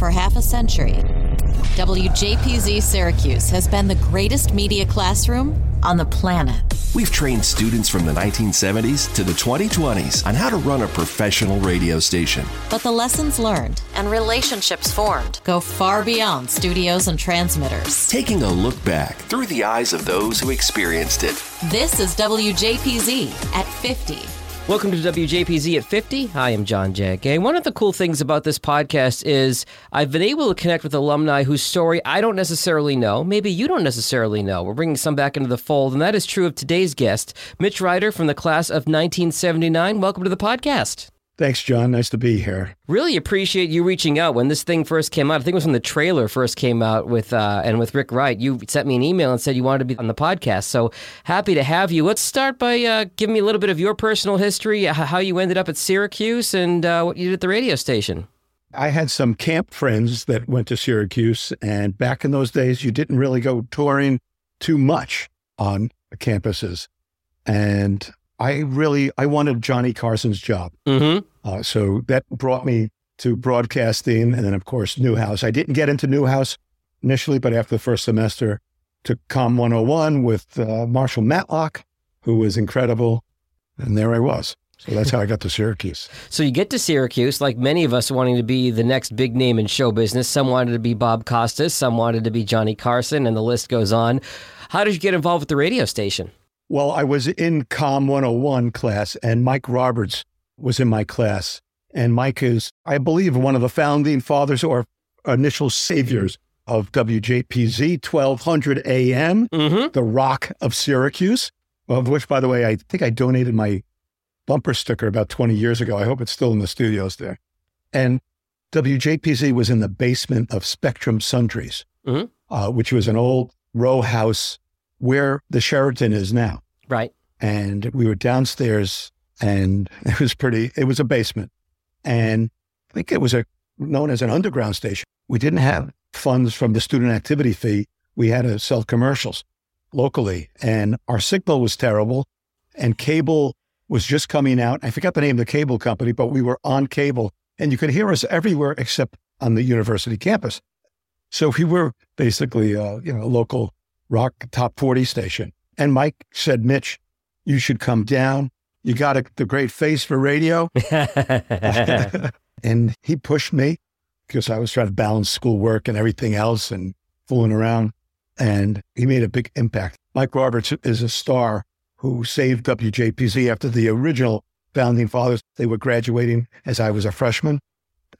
For half a century, WJPZ Syracuse has been the greatest media classroom on the planet. We've trained students from the 1970s to the 2020s on how to run a professional radio station. But the lessons learned and relationships formed go far beyond studios and transmitters. Taking a look back through the eyes of those who experienced it. This is WJPZ at 50. Welcome to WJPZ at 50. I am John Jagay. One of the cool things about this podcast is I've been able to connect with alumni whose story I don't necessarily know. Maybe you don't necessarily know. We're bringing some back into the fold, and that is true of today's guest, Mitch Reiter from the class of 1979. Welcome to the podcast. Thanks, John. Nice to be here. Really appreciate you reaching out when this thing first came out. I think it was when the trailer first came out with uh, and with Rick Wright. You sent me an email and said you wanted to be on the podcast. So happy to have you. Let's start by uh, giving me a little bit of your personal history, how you ended up at Syracuse, and uh, what you did at the radio station. I had some camp friends that went to Syracuse, and back in those days, you didn't really go touring too much on campuses. And I really I wanted Johnny Carson's job. Mm-hmm. Uh, so that brought me to broadcasting, and then of course Newhouse. I didn't get into Newhouse initially, but after the first semester, took Com 101 with uh, Marshall Matlock, who was incredible, and there I was. So that's how I got to Syracuse. So you get to Syracuse, like many of us wanting to be the next big name in show business. Some wanted to be Bob Costas, some wanted to be Johnny Carson, and the list goes on. How did you get involved with the radio station? Well, I was in Com 101 class, and Mike Roberts was in my class. And Mike is, I believe, one of the founding fathers or initial saviors of WJPZ 1200 AM, Mm-hmm. the Rock of Syracuse, of which, by the way, I think I donated my bumper sticker about 20 years ago. I hope it's still in the studios there. And WJPZ was in the basement of Spectrum Sundries, Mhm. uh, which was an old row house where the Sheraton is now. Right. and we were downstairs and it was pretty it was a basement. And i think it was a known as an underground station. We didn't have funds from the student activity fee. We had to sell commercials locally. And our signal was terrible and cable was just coming out. I forgot the name of the cable company but we were on cable and you could hear us everywhere except on the university campus. So we were basically uh, you know a local rock top 40 station and mike said mitch you should come down. You got a, the great face for radio. and he pushed me because I was trying to balance schoolwork and everything else and fooling around. And he made a big impact. Mike Roberts is a star who saved WJPZ after the original founding fathers. They were graduating as I was a freshman.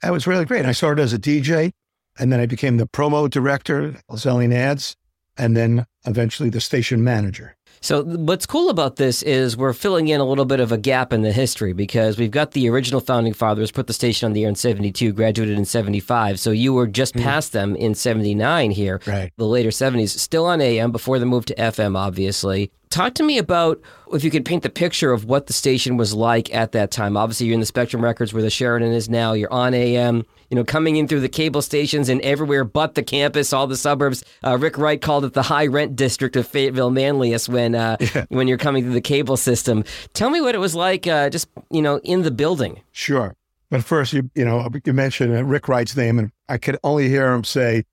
That was really great. I started as a DJ and then I became the promo director, selling ads, and then eventually the station manager. So what's cool about this is we're filling in a little bit of a gap in the history because we've got the original founding fathers put the station on the air in 72, graduated in 75. So you were just mm. past them in 79 here. Right. The later 70s, still on AM before the move to FM obviously. Talk to me about if you could paint the picture of what the station was like at that time. Obviously you're in the Spectrum Records where the Sheraton is now. You're on AM, you know, coming in through the cable stations and everywhere but the campus, all the suburbs. Uh, Rick Wright called it the high rent district of Fayetteville Manlius when uh, when you're coming through the cable system. Tell me what it was like, uh, just you know, in the building. Sure. But first, you you know, you mentioned uh, Rick Wright's name, and I could only hear him say,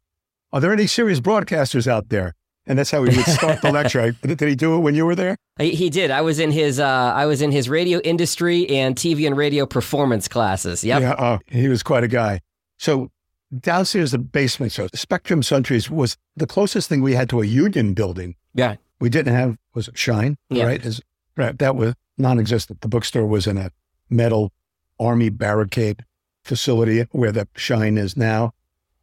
"Are there any serious broadcasters out there?" And that's how he would start the lecture. I- Did he do it when you were there? He, he did. I was in his uh, I was in his radio industry and TV and radio performance classes. Yep. Yeah. Oh, he was quite a guy. So downstairs, the basement, so Spectrum Sundries was the closest thing we had to a union building. Yeah. We didn't have was it Schine? Yeah. Right. Is right. That was non-existent. The bookstore was in a metal army barricade facility where the Schine is now,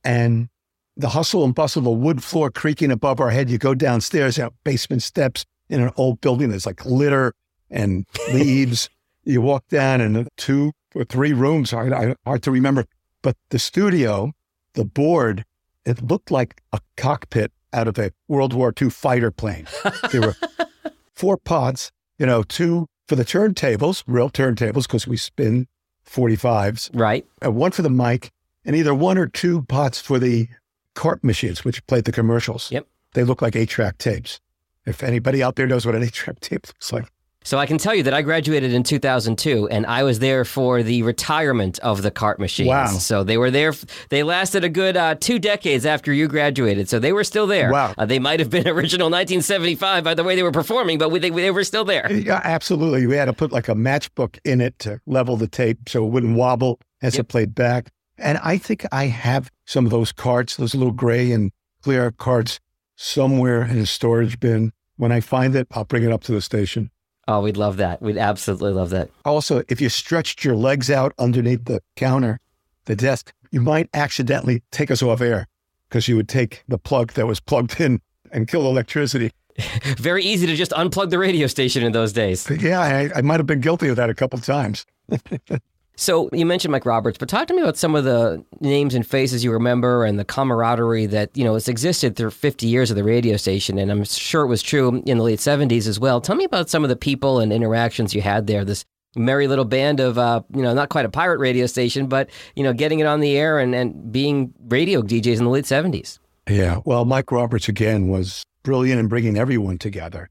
and the hustle and bustle of a wood floor creaking above our head. You go downstairs, out basement steps in an old building. There's like litter and leaves. you walk down and two or three rooms. Hard, I- hard to remember, but the studio, the board, it looked like a cockpit out of a World War II fighter plane. There were four pods, you know, two for the turntables, real turntables, because we spin 45s, Right. uh, one for the mic, and either one or two pots for the cart machines, which played the commercials. Yep. They look like eight track tapes. If anybody out there knows what an eight track tape looks like, So I can tell you that I graduated in 2002, and I was there for the retirement of the cart machines. Wow. So they were there. They lasted a good uh, two decades after you graduated. So they were still there. Wow. Uh, they might have been original 1975 by the way they were performing, but they, they were still there. Yeah, absolutely. We had to put like a matchbook in it to level the tape so it wouldn't wobble as Yep. it played back. And I think I have some of those cards, those little gray and clear cards somewhere in a storage bin. When I find it, I'll bring it up to the station. Oh, we'd love that. We'd absolutely love that. Also, if you stretched your legs out underneath the counter, the desk, you might accidentally take us off air because you would take the plug that was plugged in and kill electricity. Very easy to just unplug the radio station in those days. Yeah, I, I might have been guilty of that a couple times. So you mentioned Mike Roberts, but talk to me about some of the names and faces you remember and the camaraderie that you know has existed through 50 years of the radio station, and I'm sure it was true in the late 70s as well. Tell me about some of the people and interactions you had there. This merry little band of uh, you know not quite a pirate radio station, but you know getting it on the air and, and being radio DJs in the late 70s. Yeah. Well, Mike Roberts again was brilliant in bringing everyone together.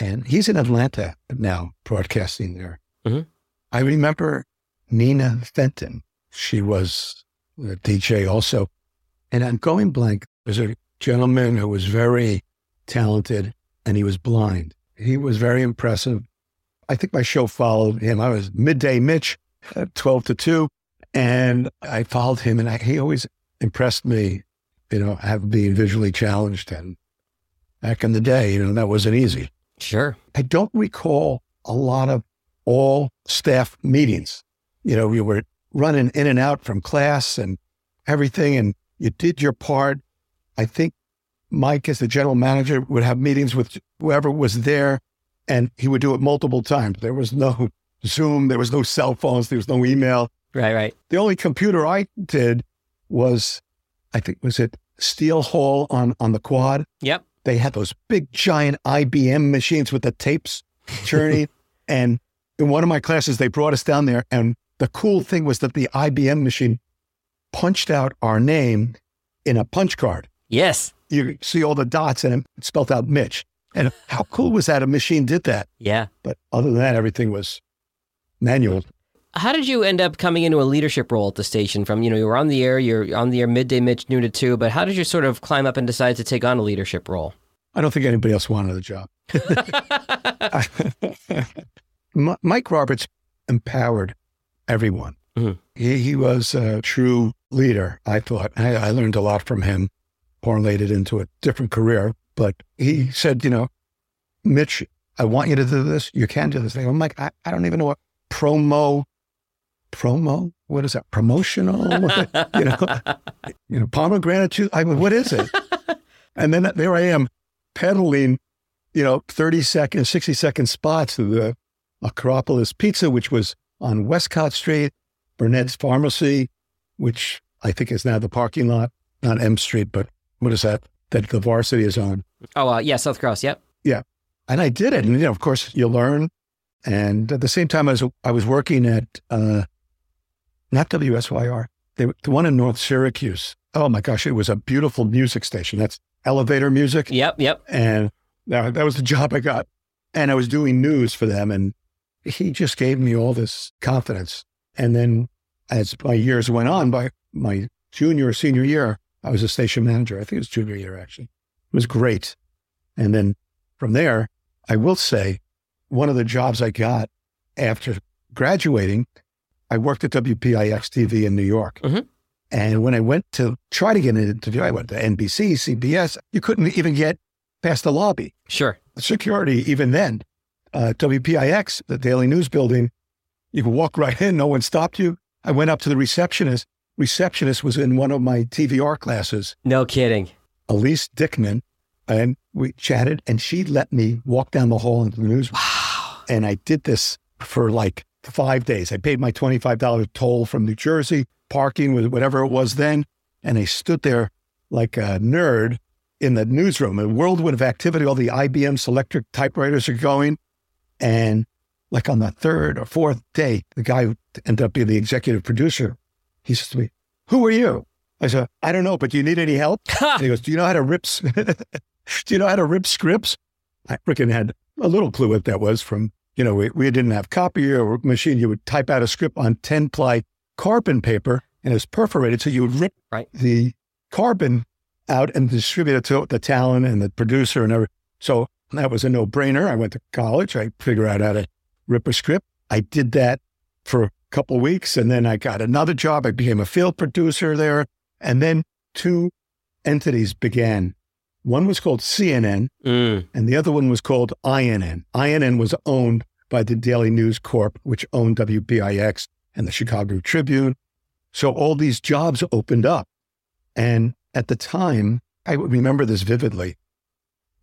And he's in Atlanta now broadcasting there. Mhm. I remember Nina Fenton. She was a DJ also. And I'm going blank. There's a gentleman who was very talented and he was blind. He was very impressive. I think my show followed him. I was midday Mitch, uh, 12 to 2. And I followed him and I, he always impressed me you know, have being visually challenged. And back in the day, you know, that wasn't easy. Sure. I don't recall a lot of all staff meetings. You know, we were running in and out from class and everything, and you did your part. I think Mike, as the general manager, would have meetings with whoever was there, and he would do it multiple times. There was no Zoom, there was no cell phones, there was no email. Right. Right. The only computer I did was, I think, was it Steele Hall on, on the quad? Yep. They had those big giant IBM machines with the tapes churning. and in one of my classes, they brought us down there. And the cool thing was that the IBM machine punched out our name in a punch card. Yes. You see all the dots and it spelled out Mitch. And how cool was that? A machine did that. Yeah. But other than that, everything was manual. How did you end up coming into a leadership role at the station? From you know you were on the air, you're on the air midday, Mitch noon to two. But how did you sort of climb up and decide to take on a leadership role? I don't think anybody else wanted the job. Mike Roberts empowered everyone. Mhm. He, he was a true leader, I thought. I, I learned a lot from him, it into a different career. But he said, you know, Mitch, I want you to do this. You can do this thing. I'm like, I, I don't even know what promo, promo? What is that? Promotional? you know, you know, pomegranate juice. I mean, what is it? and then there I am peddling, you know, 30 second, 60 second spots to the Acropolis Pizza, which was on Westcott Street, Burnett's Pharmacy, which I think is now the parking lot, not M Street, but what is that? That the varsity is on. Oh, uh, yeah, South Crouse. Yep. Yeah. And I did it. And, you know, of course, you learn. And at the same time, I was, I was working at, uh, not WSYR, they, the one in North Syracuse. Oh my gosh, it was a beautiful music station. That's elevator music. Yep. Yep. And that, that was the job I got. And I was doing news for them. And he just gave me all this confidence. And then as my years went on, by my junior or senior year, I was a station manager. I think it was junior year, actually. It was great. And then from there, I will say one of the jobs I got after graduating, I worked at WPIX TV in New York. Mhm. And when I went to try to get an interview, I went to NBC, CBS. You couldn't even get past the lobby. Sure. Security, even then, uh, WPIX, the Daily News building, you could walk right in. No one stopped you. I went up to the receptionist. Receptionist was in one of my TVR classes, No kidding. Elise Dickman, and we chatted, and she let me walk down the hall into the newsroom. Wow. And I did this for like five days. I paid my $25 toll from New Jersey, parking with whatever it was then. And I stood there like a nerd in the newsroom, a whirlwind of activity. All the IBM Selectric typewriters are going. And like on the third or fourth day, the guy who ended up being the executive producer, he says to me, Who are you? I said, I don't know, but do you need any help? And he goes, Do you know how to rip? do you know how to rip scripts? I freaking had a little clue what that was from you know, we, we didn't have copier or machine. You would type out a script on 10 ply carbon paper and it was perforated. So you would rip Right. the carbon out and distribute it to the talent and the producer and everything. So that was a no brainer. I went to college. I figured out how to rip a script. I did that for a couple of weeks and then I got another job. I became a field producer there. And then two entities began. One was called CNN Mm. and the other one was called INN. INN was owned by the Daily News Corp, which owned WPIX and the Chicago Tribune. So all these jobs opened up. And at the time, I remember this vividly.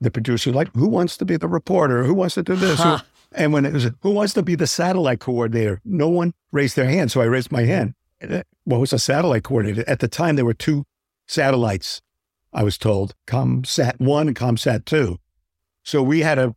The producer, like, who wants to be the reporter? Who wants to do this? Huh. And when it was, who wants to be the satellite coordinator? No one raised their hand. So I raised my hand. What was a satellite coordinator? At the time, there were two satellites, I was told ComSat 1 and ComSat 2. So we had a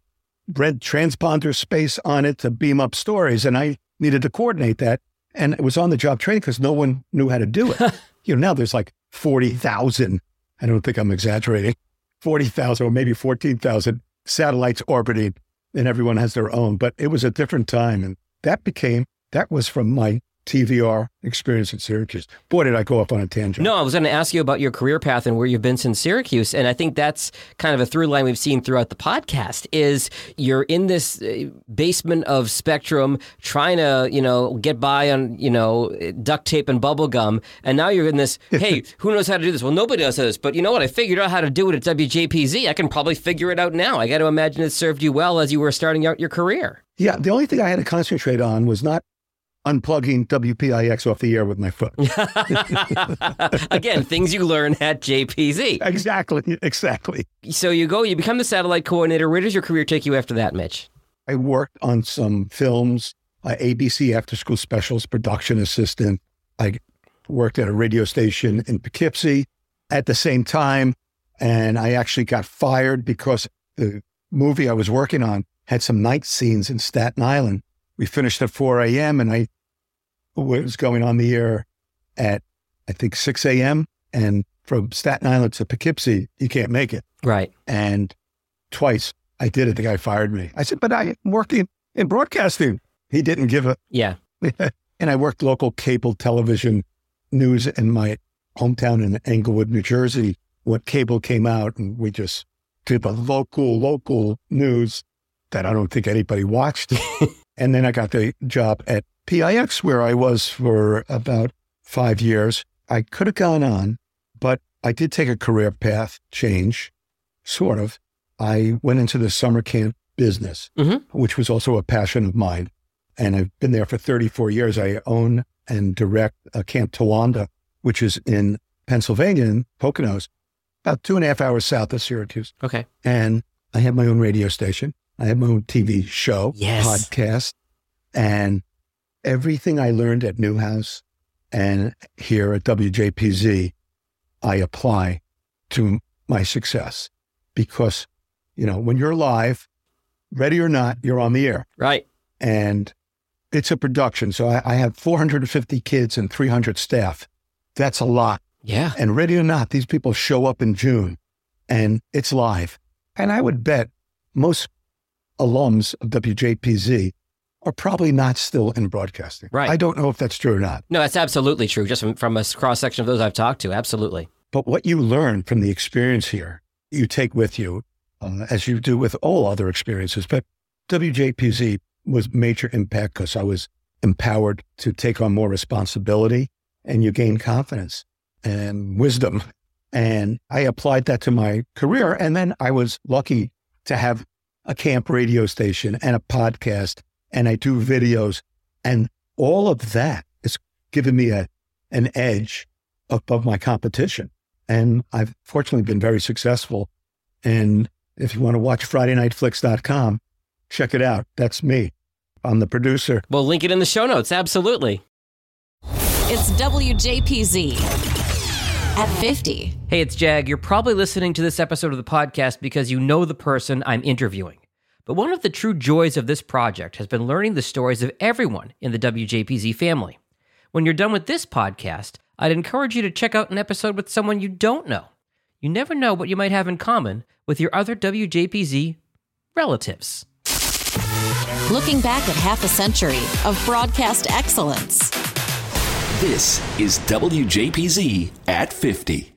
red transponder space on it to beam up stories, and I needed to coordinate that. And it was on the job training because no one knew how to do it. you know, now there's like 40,000, I don't think I'm exaggerating, 40,000 or maybe 14,000 satellites orbiting, and everyone has their own. But it was a different time. And that became, that was from my TVR experience at Syracuse. Boy, did I go off on a tangent. No, I was going to ask you about your career path and where you've been since Syracuse, and I think that's kind of a through line we've seen throughout the podcast. Is you're in this uh, basement of Spectrum, trying to you know get by on you know duct tape and bubble gum, and now you're in this. Hey, who knows how to do this? Well, nobody knows how to do this, but you know what? I figured out how to do it at WJPZ. I can probably figure it out now. I got to imagine it served you well as you were starting out your career. Yeah, the only thing I had to concentrate on was not unplugging WPIX off the air with my foot. Again, things you learn at JPZ. exactly, exactly. So you go, you become the satellite coordinator. Where does your career take you after that, Mitch? I worked on some films, uh, ABC After School Specials production assistant. I worked at a radio station in Poughkeepsie at the same time. And I actually got fired because the movie I was working on had some night scenes in Staten Island. We finished at 4 a.m. and I was going on the air at, I think, 6 a.m. And from Staten Island to Poughkeepsie, you can't make it. Right. And twice I did it. The guy fired me. I said, but I'm working in broadcasting. He didn't give a, Yeah. and I worked local cable television news in my hometown in Englewood, New Jersey. When cable came out, and we just did the local, local news that I don't think anybody watched. and then I got the job at PIX, where I was for about five years. I could have gone on, but I did take a career path change, sort of. I went into the summer camp business, Mhm. which was also a passion of mine. And I've been there for 34 years. I own and direct a Camp Towanda, which is in Pennsylvania, in Poconos, about two and a half hours south of Syracuse. Okay. And I have my own radio station. I have my own TV show, Yes. podcast, and everything I learned at Newhouse and here at WJPZ, I apply to my success because, you know, when you're live, ready or not, you're on the air Right. and it's a production. So I, I have 450 kids and 300 staff. That's a lot. Yeah. And ready or not, these people show up in June and it's live. And I would bet most alums of WJPZ are probably not still in broadcasting. Right. I don't know if that's true or not. No, that's absolutely true. Just from, from a cross section of those I've talked to. Absolutely. But what you learn from the experience here, you take with you, uh, as you do with all other experiences. But WJPZ was major impact because I was empowered to take on more responsibility and you gain confidence and wisdom. And I applied that to my career. And then I was lucky to have a camp radio station and a podcast and I do videos and all of that has given me a, an edge above my competition. And I've fortunately been very successful. And if you want to watch FridayNightFlix.com, check it out. That's me. I'm the producer. We'll link it in the show notes. Absolutely. It's WJPZ at 50. Hey, it's Jag. You're probably listening to this episode of the podcast because you know the person I'm interviewing. But one of the true joys of this project has been learning the stories of everyone in the WJPZ family. When you're done with this podcast, I'd encourage you to check out an episode with someone you don't know. You never know what you might have in common with your other WJPZ relatives. looking back at half a century of broadcast excellence. This is WJPZ at 50.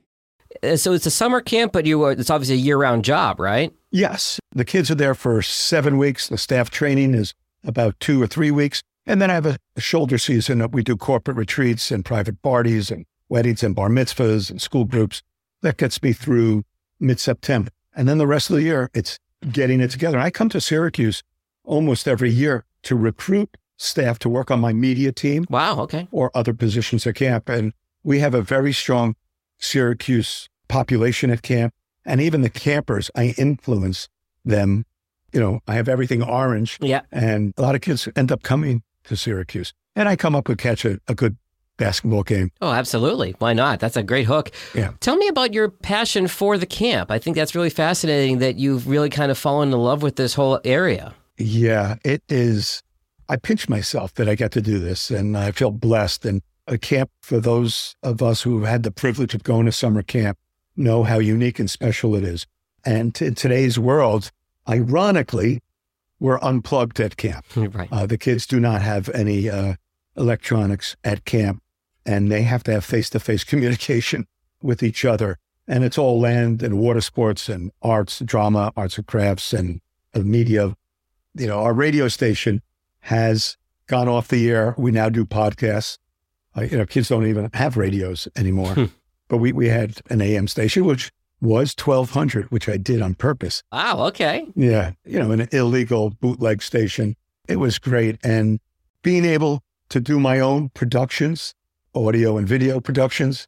Uh, So it's a summer camp, but you are, it's obviously a year-round job, right? Yes, the kids are there for seven weeks. The staff training is about two or three weeks. And then I have a, a shoulder season that we do corporate retreats and private parties and weddings and bar mitzvahs and school groups. That gets me through mid September. And then the rest of the year, it's getting it together. I come to Syracuse almost every year to recruit staff to work on my media team Wow. Okay. or other positions at camp. And we have a very strong Syracuse population at camp. And even the campers, I influence them. You know, I have everything orange, Yeah. and a lot of kids end up coming to Syracuse. And I come up with catch a, a good basketball game. Oh, absolutely. Why not? That's a great hook. Yeah. Tell me about your passion for the camp. I think that's really fascinating that you've really kind of fallen in love with this whole area. Yeah, it is. I pinch myself that I get to do this, and I feel blessed. And a camp for those of us who have had the privilege of going to summer camp know how unique and special it is. And in today's world, ironically, we're unplugged at camp. right. Uh, the kids do not have any uh, electronics at camp, and they have to have face to face communication with each other. And it's all land and water sports and arts, drama, arts and crafts, and uh, media. You know, our radio station has gone off the air. We now do podcasts. Uh, you know, kids don't even have radios anymore. Hmm. but we, we had an AM station, which was 1200, which I did on purpose. Wow. Okay. Yeah, you know, an illegal bootleg station. It was great. And being able to do my own productions, audio and video productions,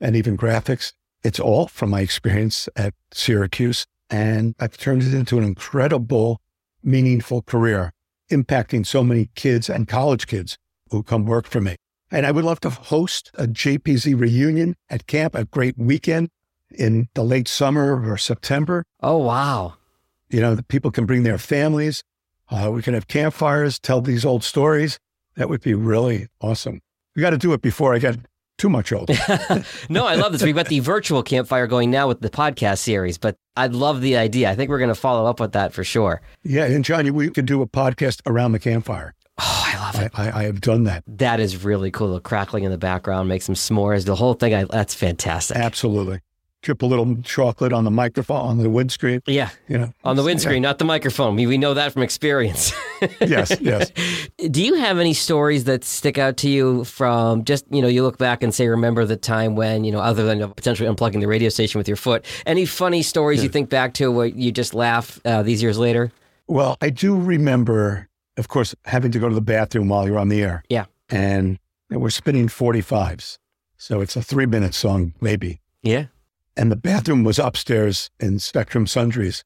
and even graphics, it's all from my experience at Syracuse. And I've turned it into an incredible, meaningful career, impacting so many kids and college kids who come work for me. And I would love to host a JPZ reunion at camp, a great weekend in the late summer or September Oh, wow. you know, the people can bring their families. Uh, we can have campfires, tell these old stories. That would be really awesome. We got to do it before I get too much older. no, I love this. We've got the virtual campfire going now with the podcast series, but I love the idea. I think we're going to follow up with that for sure. yeah, and Johnny, we could do a podcast around the campfire. Oh, I love it. I, I, I have done that. That is really cool. The crackling in the background, make some s'mores. The whole thing, I, that's fantastic. Absolutely. Drip a little chocolate on the microphone, on the windscreen. Yeah. You know, On the windscreen, not the microphone. We, we know that from experience. yes, yes. Do you have any stories that stick out to you from just, you know, you look back and say, remember the time when, you know, other than potentially unplugging the radio station with your foot, any funny stories you think back to where you just laugh uh, these years later? Well, I do remember, of course, having to go to the bathroom while you're on the air. Yeah. And we're spinning 45s. So it's a three minute song, maybe. Yeah. And the bathroom was upstairs in Spectrum Sundries.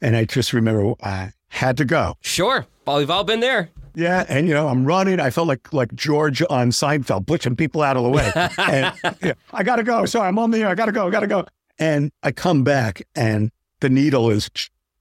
And I just remember I had to go. Sure. Well, we've all been there. Yeah, and you know I'm running. I felt like like George on Seinfeld, pushing people out of the way. and yeah, I gotta go. Sorry, I'm on the air. I gotta go. I gotta go. And I come back, and the needle is,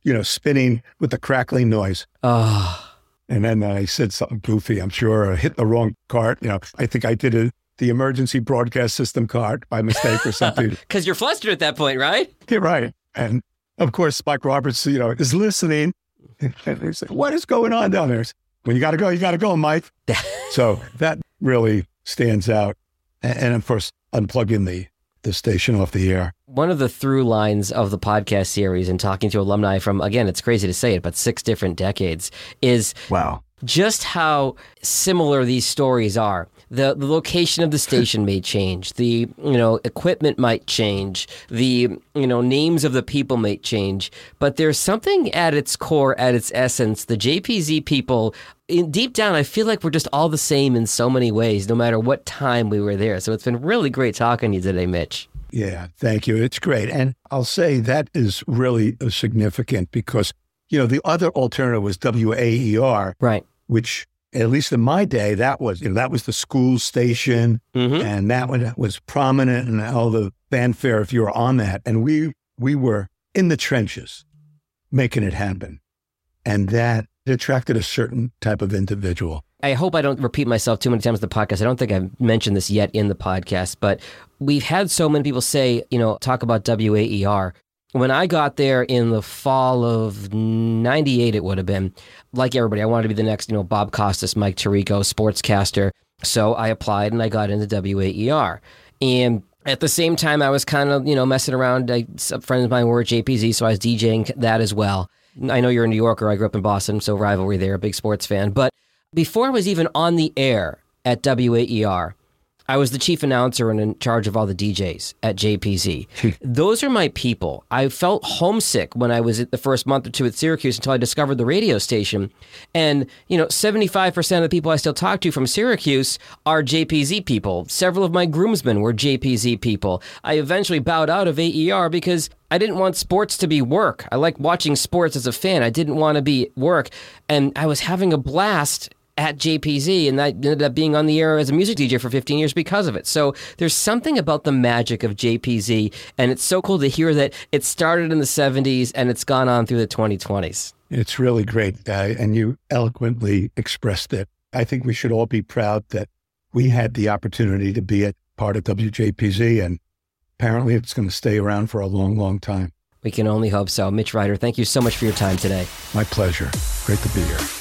you know, spinning with the crackling noise. Oh, And then I said something goofy. I'm sure I hit the wrong card. You know, I think I did a, the emergency broadcast system card by mistake or something. because you're flustered at that point, right? Get right. And of course, Mike Roberts, you know, is listening. And they say, What is going on down there? When you got to go, you got to go, Mike. so that really stands out. And, and of course, unplugging the, the station off the air. One of the through lines of the podcast series and talking to alumni from, again, it's crazy to say it, but six different decades is Wow. just how similar these stories are. The, the location of the station may change. The you know equipment might change. The you know names of the people may change. But there's something at its core, at its essence. The JPZ people, in deep down, I feel like we're just all the same in so many ways, no matter what time we were there. So it's been really great talking to you today, Mitch. Yeah, thank you. It's great. And I'll say that is really uh, significant because, you know, the other alternative was WAER, Right. which at least in my day, that was, you know, that was the school station Mm-hmm. and that one was prominent and all the fanfare if you were on that. And we, we were in the trenches making it happen. And that attracted a certain type of individual. I hope I don't repeat myself too many times in the podcast. I don't think I've mentioned this yet in the podcast, but we've had so many people say, you know, talk about WAER. When I got there in the fall of 98, it would have been like everybody. I wanted to be the next, you know, Bob Costas, Mike Tirico, sportscaster. So I applied and I got into WAER. And at the same time, I was kind of, you know, messing around. I, some friends of mine were at JPZ, so I was DJing that as well. I know you're a New Yorker. I grew up in Boston, so rivalry there, a big sports fan. But before I was even on the air at WAER, I was the chief announcer and in charge of all the DJs at JPZ. Those are my people. I felt homesick when I was at the first month or two at Syracuse until I discovered the radio station. And, you know, 75% of the people I still talk to from Syracuse are JPZ people. Several of my groomsmen were JPZ people. I eventually bowed out of AER because I didn't want sports to be work. I like watching sports as a fan. I didn't want to be work. And I was having a blast at JPZ, and I ended up being on the air as a music DJ for 15 years because of it. So there's something about the magic of JPZ, and it's so cool to hear that it started in the 70s and it's gone on through the 2020s. It's really great, uh, and you eloquently expressed it. I think we should all be proud that we had the opportunity to be a part of WJPZ, and apparently it's going to stay around for a long, long time. We can only hope so. Mitch Reiter, thank you so much for your time today. My pleasure. Great to be here.